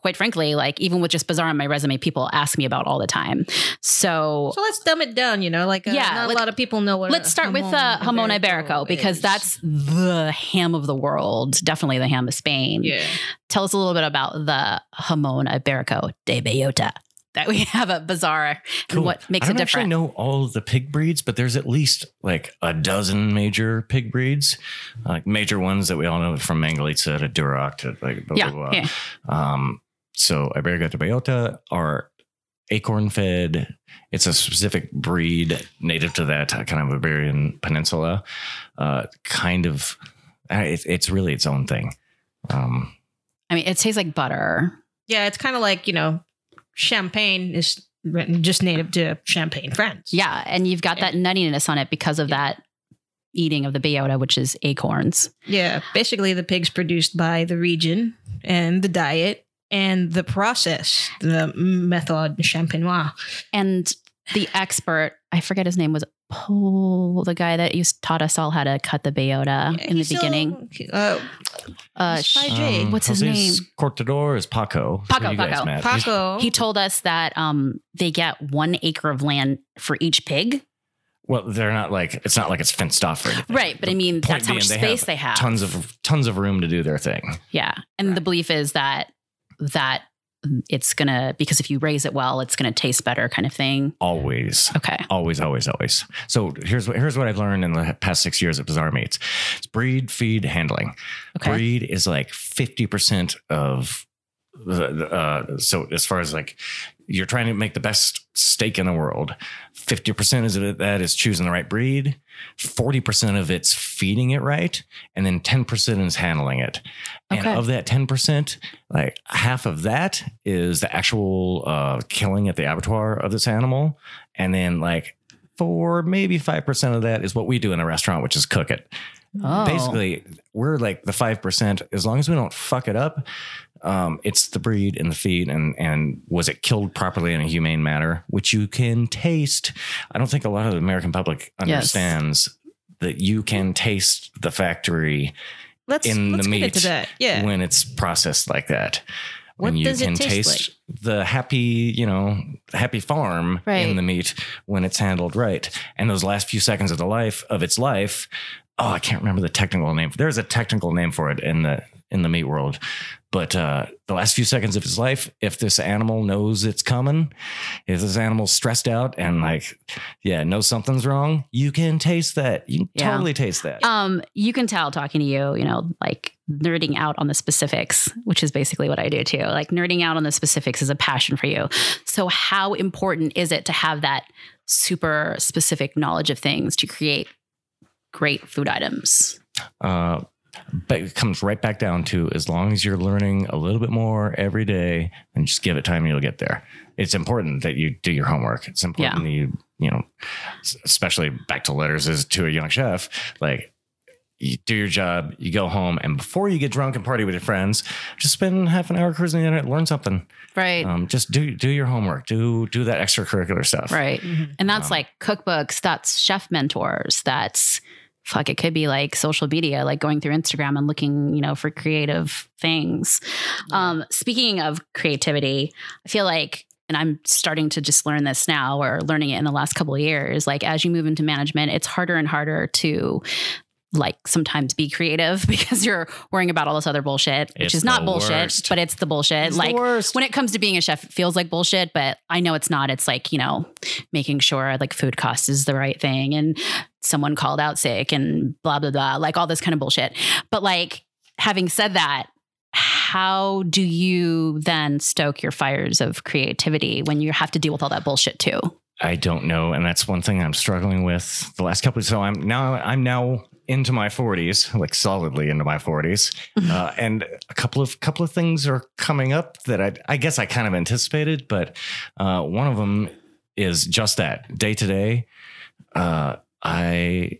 [SPEAKER 1] quite frankly, like even with just Bazaar on my resume, people ask me about all the time. So.
[SPEAKER 2] So let's dumb it down. You know, like uh,
[SPEAKER 1] Yeah,
[SPEAKER 2] not
[SPEAKER 1] let-
[SPEAKER 2] a lot of people know what.
[SPEAKER 1] Let's
[SPEAKER 2] a
[SPEAKER 1] start with uh, Jamon Iberico because
[SPEAKER 2] is.
[SPEAKER 1] that's the ham of the world, definitely the ham of Spain.
[SPEAKER 2] yeah.
[SPEAKER 1] Tell us a little bit about the Jamon Iberico de Bellota that we have at Bazaar and what makes
[SPEAKER 3] I
[SPEAKER 1] it
[SPEAKER 3] don't actually
[SPEAKER 1] different.
[SPEAKER 3] know all of the pig breeds, but there's at least like a dozen major pig breeds, like major ones that we all know from Mangalitsa to Duroc to like blah,
[SPEAKER 1] Yeah,
[SPEAKER 3] blah, blah.
[SPEAKER 1] yeah.
[SPEAKER 3] Um, so Iberico de Bellota are acorn fed. It's a specific breed native to that kind of Iberian peninsula. Uh, kind of, uh, it's it's really its own thing. Um,
[SPEAKER 1] I mean, it tastes like butter.
[SPEAKER 2] Yeah, it's kind of like you know, champagne is written just native to Champagne, France.
[SPEAKER 1] Yeah, and you've got that nuttiness on it because of that eating of the bellota, which is acorns.
[SPEAKER 2] Yeah, basically the pigs produced by the region and the diet and the process, the method champenois.
[SPEAKER 1] And the expert, I forget his name, was Paul, the guy that used taught us all how to cut the bellota in the
[SPEAKER 2] He's still-
[SPEAKER 1] beginning.
[SPEAKER 2] uh,
[SPEAKER 1] Uh,
[SPEAKER 2] he's
[SPEAKER 1] sh-
[SPEAKER 2] by Jay.
[SPEAKER 1] What's his name?
[SPEAKER 3] Cortador is Paco.
[SPEAKER 1] Paco,
[SPEAKER 3] Who
[SPEAKER 1] Paco.
[SPEAKER 2] Paco.
[SPEAKER 1] he told us that um, they get one acre of land for each pig.
[SPEAKER 3] Well, they're not like it's not like it's fenced off or anything.
[SPEAKER 1] Right, but I mean, that's how much
[SPEAKER 3] being,
[SPEAKER 1] space they have.
[SPEAKER 3] Tons of tons of room to do their thing.
[SPEAKER 1] Yeah. And the belief is that that it's gonna because if you raise it well, it's gonna taste better, kind of thing.
[SPEAKER 3] Always.
[SPEAKER 1] Okay.
[SPEAKER 3] Always, always, always. So here's what here's what I've learned in the past six years at Bazaar Meats. It's breed, feed, handling.
[SPEAKER 1] Okay.
[SPEAKER 3] Breed is like fifty percent of the. the, Uh, so as far as like you're trying to make the best steak in the world, fifty percent is of that is choosing the right breed. Forty percent of it's feeding it right, and then ten percent is handling it. And
[SPEAKER 1] Okay.
[SPEAKER 3] of that ten percent, like half of that is the actual uh, killing at the abattoir of this animal, and then like four, maybe five percent of that is what we do in a restaurant, which is cook it.
[SPEAKER 1] Oh.
[SPEAKER 3] Basically, we're like the five percent. As long as we don't fuck it up, um, it's the breed and the feed, and and was it killed properly in a humane manner, which you can taste. I don't think a lot of the American public understands that you can taste the factory
[SPEAKER 2] let's
[SPEAKER 3] in
[SPEAKER 2] let's
[SPEAKER 3] the meat.
[SPEAKER 2] Yeah.
[SPEAKER 3] when it's processed like that.
[SPEAKER 2] What
[SPEAKER 3] when you
[SPEAKER 2] does it
[SPEAKER 3] can
[SPEAKER 2] taste
[SPEAKER 3] the happy, you know, happy farm
[SPEAKER 1] Right.
[SPEAKER 3] in the meat when it's handled right. And those last few seconds of the life of its life, oh, I can't remember the technical name. There's a technical name for it in the in the meat world. But uh, the last few seconds of his life, if this animal knows it's coming, if this animal's stressed out and like, yeah, knows something's wrong, you can taste that. You can
[SPEAKER 1] Yeah.
[SPEAKER 3] totally taste that.
[SPEAKER 1] Um, you can tell talking to you, you know, like nerding out on the specifics, which is basically what I do too. Like nerding out on the specifics is a passion for you. So how important is it to have that super specific knowledge of things to create great food items?
[SPEAKER 3] Uh, but it comes right back down to as long as you're learning a little bit more every day and just give it time, you'll get there. It's important that you do your homework. It's important
[SPEAKER 1] Yeah.
[SPEAKER 3] that you you know, especially back to letters as to a young chef, like you do your job, you go home, and before you get drunk and party with your friends, just spend half an hour cruising the internet, learn something.
[SPEAKER 1] Right.
[SPEAKER 3] Um, just do do your homework, do do that extracurricular stuff.
[SPEAKER 1] Right. And that's like cookbooks, that's chef mentors, that's fuck, it could be like social media, like going through Instagram and looking, you know, for creative things. Um, speaking of creativity, I feel like and I'm starting to just learn this now or learning it in the last couple of years. Like as you move into management, it's harder and harder to like sometimes be creative because you're worrying about all this other bullshit, which
[SPEAKER 3] It's
[SPEAKER 1] is not bullshit,
[SPEAKER 3] worst.
[SPEAKER 1] but it's the bullshit.
[SPEAKER 3] It's the
[SPEAKER 1] like
[SPEAKER 3] worst.
[SPEAKER 1] when it comes to being a chef, it feels like bullshit, but I know it's not. It's like, you know, making sure like food cost is the right thing and someone called out sick and blah, blah, blah, like all this kind of bullshit. But like having said that, how do you then stoke your fires of creativity when you have to deal with all that bullshit too?
[SPEAKER 3] I don't know, and that's one thing I'm struggling with the last couple. Of, so I'm now I'm now into my 40s, like solidly into my 40s, uh, and a couple of couple of things are coming up that I I guess I kind of anticipated, but uh, one of them is just that day to day. Uh, I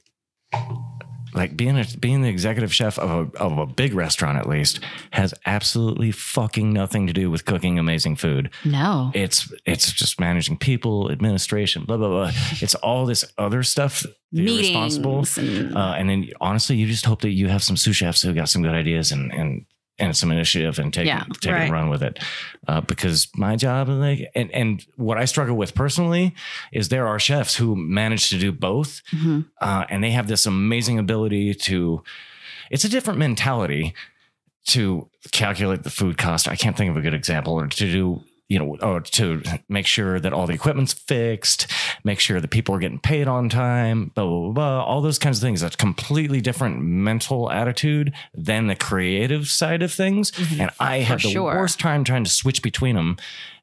[SPEAKER 3] like being a being the executive chef of a of a big restaurant at least has absolutely fucking nothing to do with cooking amazing food
[SPEAKER 1] No.
[SPEAKER 3] it's it's just managing people, administration, blah blah blah. It's all this other stuff
[SPEAKER 1] Meetings
[SPEAKER 3] responsible.
[SPEAKER 1] and
[SPEAKER 3] Uh, and then honestly, you just hope that you have some sous chefs who got some good ideas and and and some initiative and take
[SPEAKER 1] Yeah,
[SPEAKER 3] take
[SPEAKER 2] right.
[SPEAKER 3] and run with it. Uh, because my job like and and what I struggle with personally is there are chefs who manage to do both,
[SPEAKER 1] Mhm.
[SPEAKER 3] uh, and they have this amazing ability to. It's a different mentality to calculate the food cost. I can't think of a good example, or to do, you know, or to make sure that all the equipment's fixed, make sure that people are getting paid on time, blah, blah, blah, blah, all those kinds of things. That's completely different mental attitude than the creative side of things. And I have the
[SPEAKER 1] Mm-hmm. sure.
[SPEAKER 3] worst time trying to switch between them.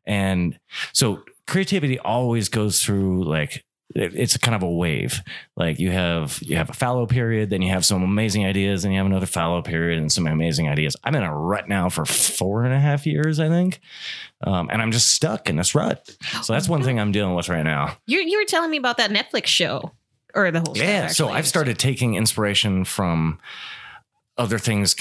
[SPEAKER 3] And so creativity always goes through like, it's kind of a wave. Like you have you have a fallow period, then you have some amazing ideas, and you have another fallow period and some amazing ideas. I'm in a rut now for four and a half years, I think, um, and I'm just stuck in this rut. So that's one thing I'm dealing with right now.
[SPEAKER 2] You you were telling me about that Netflix show or the whole show,
[SPEAKER 3] Yeah. So. I've started taking inspiration from other things.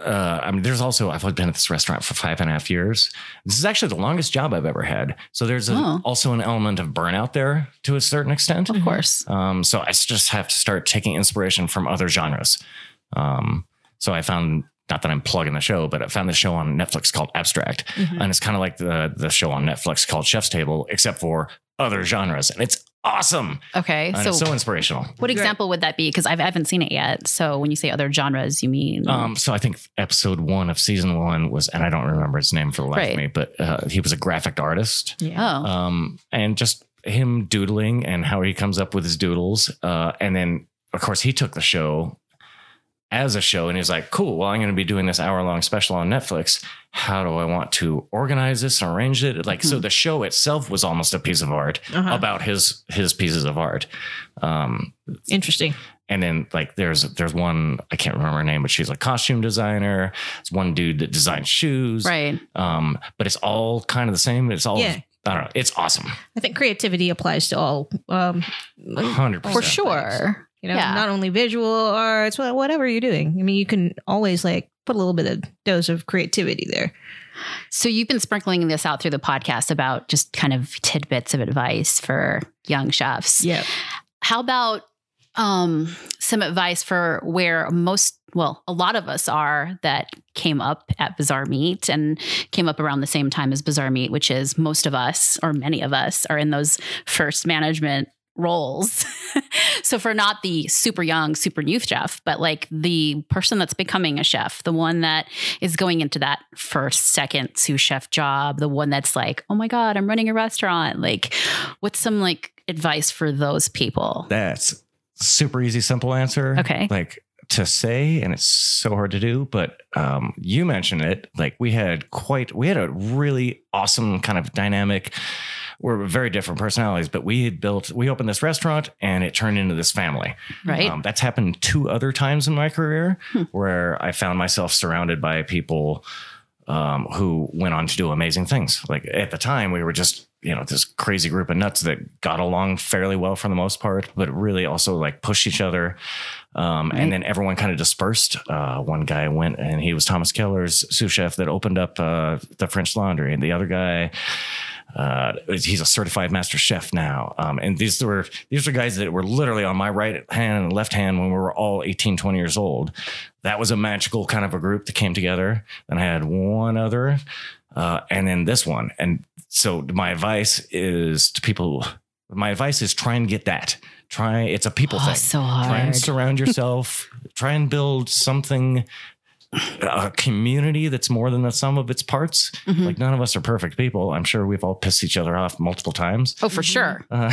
[SPEAKER 3] Uh, I mean, there's also I've been at this restaurant for five and a half years. This is actually the longest job I've ever had. So there's a,
[SPEAKER 1] Oh.
[SPEAKER 3] also an element of burnout there to a certain extent.
[SPEAKER 1] Of course.
[SPEAKER 3] Um, so I just have to start taking inspiration from other genres. Um, so I found not that I'm plugging the show, but I found the show on Netflix called Abstract, and it's kind of like the the show on Netflix called Chef's Table, except for other genres, and it's awesome.
[SPEAKER 1] Okay.
[SPEAKER 3] And
[SPEAKER 1] So,
[SPEAKER 3] it's so inspirational.
[SPEAKER 1] what example would that be? Because I haven't seen it yet. So when you say other genres, you mean
[SPEAKER 3] Um, so I think episode one of season one was, and I don't remember his name for the life
[SPEAKER 1] Right.
[SPEAKER 3] of me, but uh, he was a graphic artist.
[SPEAKER 2] yeah.
[SPEAKER 1] oh,
[SPEAKER 3] um, and just him doodling and how he comes up with his doodles. Uh, and then, of course, he took the show as a show and he's like, cool, well, I'm going to be doing this hour long special on Netflix. How do I want to organize this and arrange it? Like, so the show itself was almost a piece of art
[SPEAKER 2] Uh-huh.
[SPEAKER 3] about his, his pieces of art. Um,
[SPEAKER 2] Interesting.
[SPEAKER 3] and then like there's there's one I can't remember her name, but she's a costume designer. It's one dude that designs shoes.
[SPEAKER 1] right.
[SPEAKER 3] Um, but it's all kind of the same. It's all
[SPEAKER 2] Yeah.
[SPEAKER 3] I don't know. It's awesome.
[SPEAKER 2] I think creativity applies to all um
[SPEAKER 3] Hundred
[SPEAKER 1] For sure.
[SPEAKER 2] You know,
[SPEAKER 1] Yeah.
[SPEAKER 2] not only visual arts, wha- whatever you're doing. I mean, you can always like put a little bit of dose of creativity there.
[SPEAKER 1] So you've been sprinkling this out through the podcast about just kind of tidbits of advice for young chefs.
[SPEAKER 2] Yeah.
[SPEAKER 1] How about um, some advice for where most, well, a lot of us are that came up at Bazaar Meat and came up around the same time as Bazaar Meat, which is most of us or many of us are in those first management roles. so for not the super young, super new chef, but like the person that's becoming a chef, the one that is going into that first, second sous chef job, the one that's like, oh my God, I'm running a restaurant. Like, what's some like advice for those people?
[SPEAKER 3] That's super easy, simple answer.
[SPEAKER 1] Okay.
[SPEAKER 3] Like to say, and it's so hard to do, but um, you mentioned it. Like we had quite, we had a really awesome kind of dynamic. We're very different personalities, but we had built, we opened this restaurant and it turned into this family.
[SPEAKER 1] Right.
[SPEAKER 3] Um, that's happened two other times in my career
[SPEAKER 1] Hmm.
[SPEAKER 3] where I found myself surrounded by people um, who went on to do amazing things. Like at the time, we were just you know this crazy group of nuts that got along fairly well for the most part, but really also like pushed each other. Um,
[SPEAKER 1] Right.
[SPEAKER 3] And then everyone kind of dispersed. Uh, one guy went and he was Thomas Keller's sous chef that opened up uh, the French Laundry, and the other guy uh, he's a certified master chef now. Um, and these were these were guys that were literally on my right hand and left hand when we were all 18, 20 years old. That was a magical kind of a group that came together. And I had one other, uh, and then this one. And so my advice is to people. My advice is try and get that. Try. It's a people
[SPEAKER 1] Oh,
[SPEAKER 3] thing.
[SPEAKER 1] so hard.
[SPEAKER 3] Try and surround yourself. try and build something. A community that's more than the sum of its parts.
[SPEAKER 1] Mhm.
[SPEAKER 3] Like none of us are perfect people. I'm sure we've all pissed each other off multiple times.
[SPEAKER 1] Oh, for sure.
[SPEAKER 3] Uh,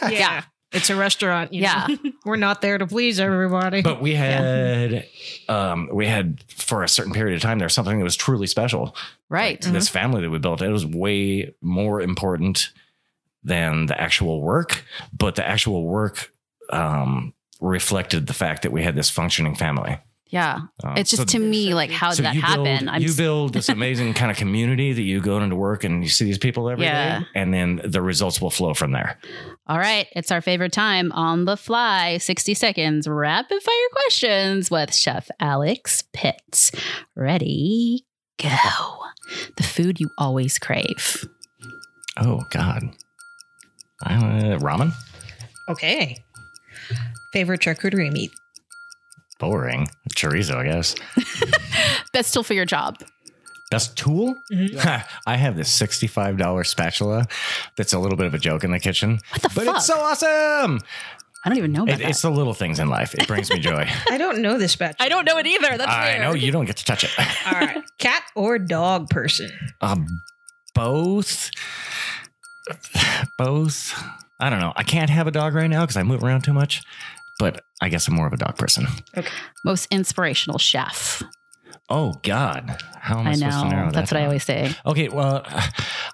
[SPEAKER 1] Yeah.
[SPEAKER 2] It's a restaurant. you
[SPEAKER 1] Yeah.
[SPEAKER 2] know? We're not there to please everybody.
[SPEAKER 3] but we had, um, we had for a certain period of time there something that was truly special.
[SPEAKER 1] Right.
[SPEAKER 3] to This family that we built, it was way more important than the actual work. But the actual work um, reflected the fact that we had this functioning family.
[SPEAKER 1] Yeah.
[SPEAKER 3] Um,
[SPEAKER 1] It's just
[SPEAKER 3] so-
[SPEAKER 1] to me, like, how did
[SPEAKER 3] so
[SPEAKER 1] that
[SPEAKER 3] you
[SPEAKER 1] happen?
[SPEAKER 3] Build,
[SPEAKER 1] I'm
[SPEAKER 3] you build this amazing kind of community that you go into work and you see these people every day,
[SPEAKER 1] Yeah.
[SPEAKER 3] and then the results will flow from there.
[SPEAKER 1] All right. It's our favorite time on the fly 60 seconds rapid fire questions with Chef Alex Pitts. Ready? Go. The food you always crave.
[SPEAKER 3] Oh God, I uh, ramen.
[SPEAKER 2] okay. Favorite charcuterie meat.
[SPEAKER 3] Boring. Chorizo, I guess.
[SPEAKER 1] Best tool for your job.
[SPEAKER 3] Best tool? I have this $65 spatula that's a little bit of a joke in the kitchen.
[SPEAKER 1] What the
[SPEAKER 3] but
[SPEAKER 1] fuck?
[SPEAKER 3] it's so awesome.
[SPEAKER 1] I don't even know about
[SPEAKER 3] It,
[SPEAKER 1] that.
[SPEAKER 3] it's the little things in life. It brings me joy.
[SPEAKER 2] I don't know this batch.
[SPEAKER 1] I don't know it either. That's
[SPEAKER 3] I
[SPEAKER 1] weird.
[SPEAKER 3] know you don't get to touch it.
[SPEAKER 2] All right. Cat or dog person?
[SPEAKER 3] Um, both. Both. I don't know. I can't have a dog right now because I move around too much, but I guess I'm more of a dog person.
[SPEAKER 1] Most inspirational chef.
[SPEAKER 3] Oh God, how am I,
[SPEAKER 1] I
[SPEAKER 3] supposed to narrow
[SPEAKER 1] know.
[SPEAKER 3] that
[SPEAKER 1] That's what I always say.
[SPEAKER 3] Okay, well, I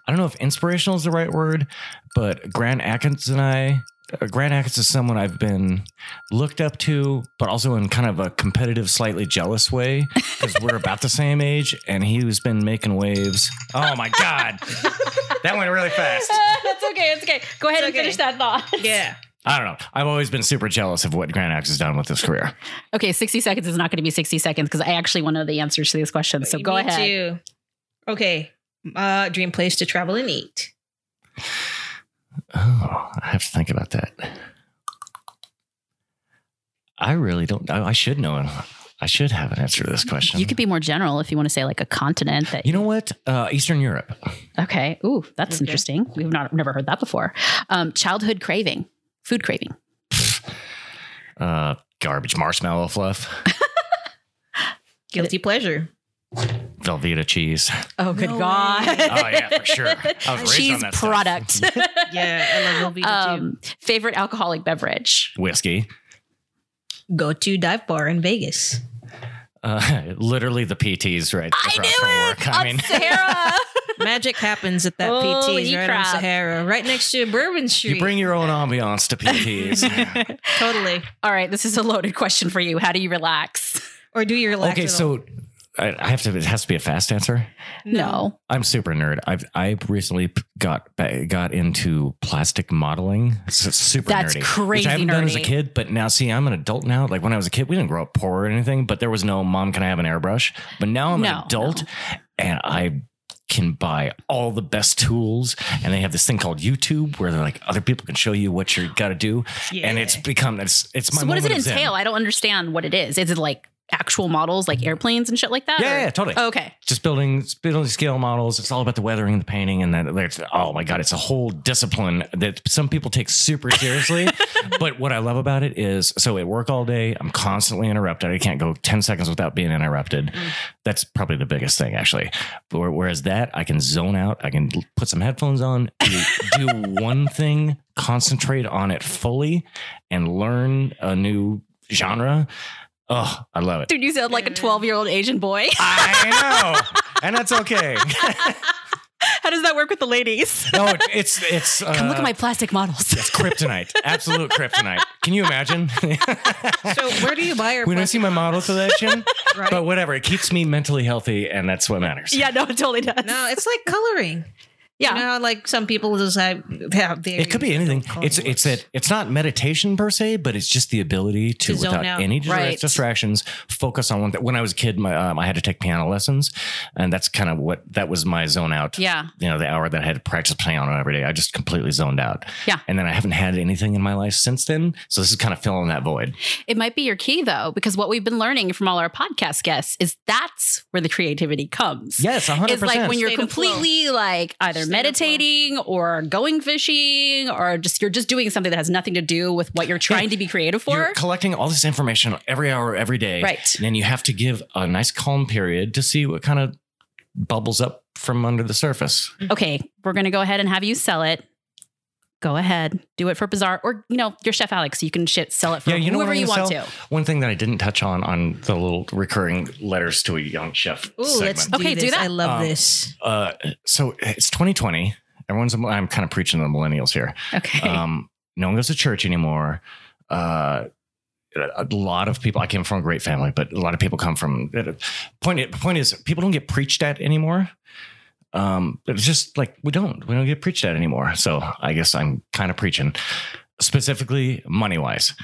[SPEAKER 3] don't know if inspirational is the right word, but Grant Achatz and I, uh, Grant Achatz is someone I've been looked up to, but also in kind of a competitive, slightly jealous way because we're about the same age, and he's been making waves. Oh my God, that went really fast.
[SPEAKER 1] That's okay. It's okay. Go ahead
[SPEAKER 2] It's
[SPEAKER 1] and
[SPEAKER 2] okay.
[SPEAKER 1] finish that thought.
[SPEAKER 2] Yeah.
[SPEAKER 3] I don't know. I've always been super jealous of what Grant Achatz has done with his career.
[SPEAKER 1] Okay, 60 seconds is not going to be 60 seconds because I actually want to know the answers to these questions. So go
[SPEAKER 2] Me
[SPEAKER 1] ahead.
[SPEAKER 2] too. Okay. Uh, dream place to travel and eat.
[SPEAKER 3] Oh, I have to think about that. I really don't. I, I should know. I should have an answer to this question.
[SPEAKER 1] You could be more general if you want to say like a continent that
[SPEAKER 3] You know what? Uh, Eastern Europe.
[SPEAKER 1] Okay. Ooh, that's
[SPEAKER 2] Okay.
[SPEAKER 1] interesting. We've not never heard that before. Um, childhood craving, food craving.
[SPEAKER 3] Uh, garbage marshmallow fluff,
[SPEAKER 2] Guilty pleasure.
[SPEAKER 3] Velveeta cheese.
[SPEAKER 1] Oh, good
[SPEAKER 2] No
[SPEAKER 1] God.
[SPEAKER 2] way.
[SPEAKER 3] Oh yeah, for sure. I was raised
[SPEAKER 1] Cheese
[SPEAKER 3] on that stuff.
[SPEAKER 1] product.
[SPEAKER 2] Yeah, I love Velveeta too.
[SPEAKER 1] um, favorite alcoholic beverage.
[SPEAKER 3] Whiskey.
[SPEAKER 2] Go to dive bar in Vegas.
[SPEAKER 3] Uh, literally the PTs right
[SPEAKER 1] I
[SPEAKER 3] across
[SPEAKER 1] knew
[SPEAKER 3] from
[SPEAKER 1] it.
[SPEAKER 3] work. I
[SPEAKER 1] on
[SPEAKER 3] mean,
[SPEAKER 1] Sahara.
[SPEAKER 2] Magic happens at that oh,
[SPEAKER 1] Holy
[SPEAKER 2] PT's right
[SPEAKER 1] crap.
[SPEAKER 2] on Sahara, right next to Bourbon Street.
[SPEAKER 3] you bring your own ambiance to PTs.
[SPEAKER 2] totally.
[SPEAKER 1] All right, this is a loaded question for you. How do you relax?
[SPEAKER 2] Or do you relax?
[SPEAKER 3] okay,
[SPEAKER 2] at
[SPEAKER 3] so I, I have to. It has to be a fast answer.
[SPEAKER 1] No.
[SPEAKER 3] I'm super nerd. I've I recently got got into plastic modeling. It's it's super
[SPEAKER 1] That's
[SPEAKER 3] nerdy.
[SPEAKER 1] crazy
[SPEAKER 3] which I haven't done as a kid, but now see, I'm an adult now. Like when I was a kid, we didn't grow up poor or anything, but there was no mom. Can I have an airbrush? But now I'm
[SPEAKER 1] No,
[SPEAKER 3] an adult, and I can buy all the best tools and they have this thing called YouTube where they're like other people can show you what you got to do and it's become it's it's my
[SPEAKER 1] So what does it
[SPEAKER 3] moment of zen.
[SPEAKER 1] entail? I don't understand what it is. Is it like actual models, like airplanes and shit like that?
[SPEAKER 3] Yeah,
[SPEAKER 1] or-
[SPEAKER 3] yeah, totally.
[SPEAKER 1] Oh, okay.
[SPEAKER 3] just building building scale models. It's all about the weathering, and the painting, and that. There's, oh my god, it's a whole discipline that some people take super seriously. but what I love about it is, so at work all day, I'm constantly interrupted. I can't go ten seconds without being interrupted. Mm. That's probably the biggest thing, actually. But whereas that, I can zone out. I can put some headphones on, do, do one thing, concentrate on it fully, and learn a new genre. Oh, I love it.
[SPEAKER 1] Dude, you sound like a 12 year old Asian boy.
[SPEAKER 3] I know, and that's okay.
[SPEAKER 1] How does that work with the ladies?
[SPEAKER 3] No, it's it's. Uh,
[SPEAKER 1] Come look at my plastic models.
[SPEAKER 3] It's kryptonite, absolute kryptonite. Can you imagine?
[SPEAKER 2] So where do you buy your
[SPEAKER 3] we don't see my model collection,
[SPEAKER 2] Right.
[SPEAKER 3] but whatever. It keeps me mentally healthy, and that's what matters.
[SPEAKER 1] yeah, no, it totally does.
[SPEAKER 2] No, it's like coloring.
[SPEAKER 1] Yeah.
[SPEAKER 2] You know, how, like some people just have, have their,
[SPEAKER 3] It could be anything. It's it's that it's not meditation per se, but it's just the ability to,
[SPEAKER 2] To
[SPEAKER 3] without any
[SPEAKER 1] Right.
[SPEAKER 3] distractions, focus on one thing. When I was a kid, my um, I had to take piano lessons, and that's kind of what that was my zone out.
[SPEAKER 1] Yeah.
[SPEAKER 3] you know, the hour that I had to practice piano every day, I just completely zoned out.
[SPEAKER 1] Yeah.
[SPEAKER 3] and then I haven't had anything in my life since then. So this is kind of filling that void.
[SPEAKER 1] It might be your key though, because what we've been learning from all our podcast guests is that's where the creativity comes.
[SPEAKER 3] Yes, hundred percent.
[SPEAKER 1] It's like when you're
[SPEAKER 2] State
[SPEAKER 1] completely like either
[SPEAKER 2] State of
[SPEAKER 1] meditating or going fishing or just you're just doing something that has nothing to do with what you're trying to be creative for.
[SPEAKER 3] You're collecting all this information every hour, every day.
[SPEAKER 1] Right.
[SPEAKER 3] And then you have to give a nice calm period to see what kind of bubbles up from under the surface.
[SPEAKER 1] okay, we're gonna go ahead and have you sell it. Go ahead, do it for Bazaar, or you know, you're Chef Alex, you can shit sell it for
[SPEAKER 3] Yeah, you know
[SPEAKER 1] whoever
[SPEAKER 3] what
[SPEAKER 1] you want
[SPEAKER 3] sell?
[SPEAKER 1] to.
[SPEAKER 3] One thing that I didn't touch on on the little recurring letters to a young chef
[SPEAKER 2] Ooh,
[SPEAKER 3] segment.
[SPEAKER 2] let's do
[SPEAKER 1] Okay, do that.
[SPEAKER 2] I love
[SPEAKER 3] Um,
[SPEAKER 2] this.
[SPEAKER 3] uh, so it's 2020. Everyone's. I'm kind of preaching to the millennials here.
[SPEAKER 1] Okay.
[SPEAKER 3] Um, no one goes to church anymore. Uh, a lot of people. I came from a great family, but a lot of people come from. Point. Point is, people don't get preached at anymore. Um, it's just like we don't. We don't get preached at anymore. So I guess I'm kind of preaching, specifically money wise.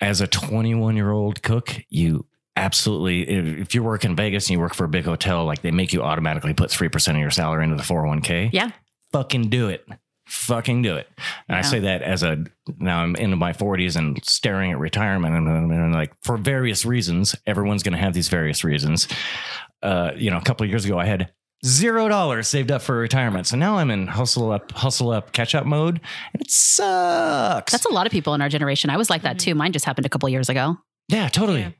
[SPEAKER 3] As a 21 year old cook, you absolutely if you work in Vegas and you work for a big hotel, like they make you automatically put three percent of your salary into the 401k.
[SPEAKER 1] Yeah.
[SPEAKER 3] fucking do it. Fucking do it. And I say that as a now I'm into my 40s and staring at retirement and, and, and like for various reasons, everyone's going to have these various reasons. Uh, you know, a couple of years ago, I had zero dollars saved up for retirement, so now I'm in hustle up, hustle up, catch up mode, and it sucks.
[SPEAKER 1] That's a lot of people in our generation. I was like that too. Mine just happened a couple years ago.
[SPEAKER 3] yeah, totally.
[SPEAKER 2] Yeah.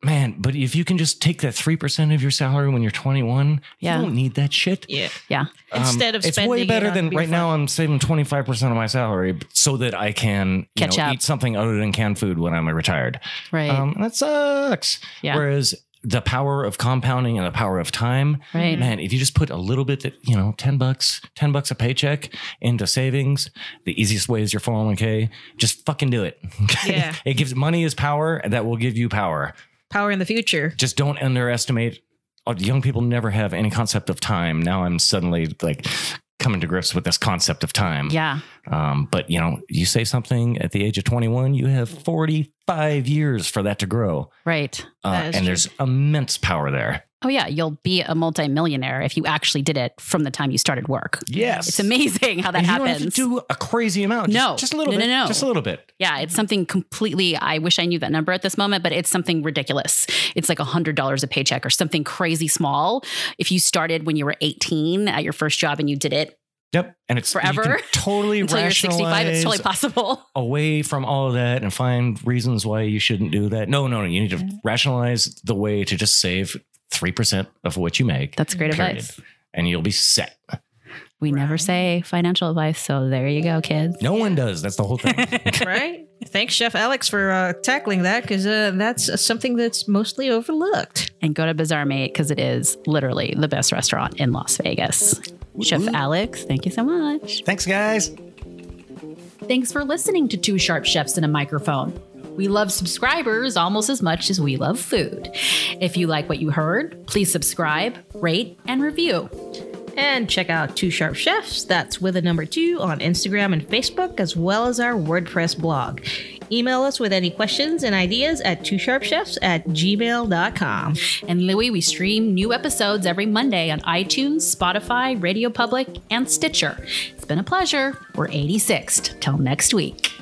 [SPEAKER 3] Man, but if you can just take that three percent of your salary when you're 21,
[SPEAKER 1] Yeah.
[SPEAKER 3] you don't need that shit.
[SPEAKER 2] Yeah.
[SPEAKER 1] Yeah.
[SPEAKER 3] Um,
[SPEAKER 2] Instead of spending.
[SPEAKER 3] it's
[SPEAKER 2] spending
[SPEAKER 3] way
[SPEAKER 2] it
[SPEAKER 3] better
[SPEAKER 2] on
[SPEAKER 3] than
[SPEAKER 2] beer
[SPEAKER 3] right now. I'm saving 25 percent of my salary so that I can you
[SPEAKER 1] Catch
[SPEAKER 3] know,
[SPEAKER 1] up.
[SPEAKER 3] eat something other than canned food when I'm retired.
[SPEAKER 1] Right.
[SPEAKER 3] Um, and that sucks.
[SPEAKER 1] Yeah.
[SPEAKER 3] Whereas the power of compounding and the power of time,
[SPEAKER 1] right.
[SPEAKER 3] man, if you just put a little bit that you know, 10 bucks, 10 bucks a paycheck into savings, the easiest way is your 401k. Just fucking do it.
[SPEAKER 2] Yeah.
[SPEAKER 3] it gives money is power, and that will give you power.
[SPEAKER 2] Power in the future.
[SPEAKER 3] Just don't underestimate. uh, Young people never have any concept of time. Now I'm suddenly like coming to grips with this concept of time.
[SPEAKER 1] Yeah.
[SPEAKER 3] Um, but you know, you say something at the age of 21, you have 45 years for that to grow.
[SPEAKER 1] Right.
[SPEAKER 3] Uh, and
[SPEAKER 2] true.
[SPEAKER 3] there's immense power there.
[SPEAKER 1] Oh yeah, you'll be a multimillionaire if you actually did it from the time you started work.
[SPEAKER 3] Yes.
[SPEAKER 1] It's amazing how that happens.
[SPEAKER 3] don't have to do a crazy amount.
[SPEAKER 1] No.
[SPEAKER 3] Just a little
[SPEAKER 1] No,
[SPEAKER 3] bit.
[SPEAKER 1] no, no.
[SPEAKER 3] Just a little bit.
[SPEAKER 1] yeah, it's something completely. I wish I knew that number at this moment, but it's something ridiculous. It's like a hundred dollars a paycheck or something crazy small. If you started when you were 18 at your first job and you did it
[SPEAKER 3] Yep. And it's you
[SPEAKER 1] Forever?
[SPEAKER 3] can totally
[SPEAKER 1] until you're 65, it's totally possible.
[SPEAKER 3] away from all of that and find reasons why you shouldn't do that. No, no, no. You need to rationalize the way to just save 3% of what you make.
[SPEAKER 1] That's great
[SPEAKER 3] period.
[SPEAKER 1] advice.
[SPEAKER 3] And you'll be set.
[SPEAKER 1] We never say financial advice, so there you go, kids.
[SPEAKER 3] No one does. That's the whole thing.
[SPEAKER 2] right? Thanks, Chef Alex, for uh, tackling that because uh, that's uh, something that's mostly overlooked.
[SPEAKER 1] And go to Bazaar Meat because it is literally the best restaurant in Las Vegas. Chef mm-hmm. Alex, thank you so much.
[SPEAKER 3] Thanks, guys.
[SPEAKER 1] Thanks for listening to Two Sharp Chefs and a Microphone. We love subscribers almost as much as we love food. If you like what you heard, please subscribe, rate, and review.
[SPEAKER 2] And check out Two Sharp Chefs, that's with a number two, on Instagram and Facebook, as well as our WordPress blog. Email us with any questions and ideas at twosharpchefs at gmail.com.
[SPEAKER 1] And Louie, we stream new episodes every Monday on iTunes, Spotify, Radio Public, and Stitcher. It's been a pleasure. We're 86th. Till next week.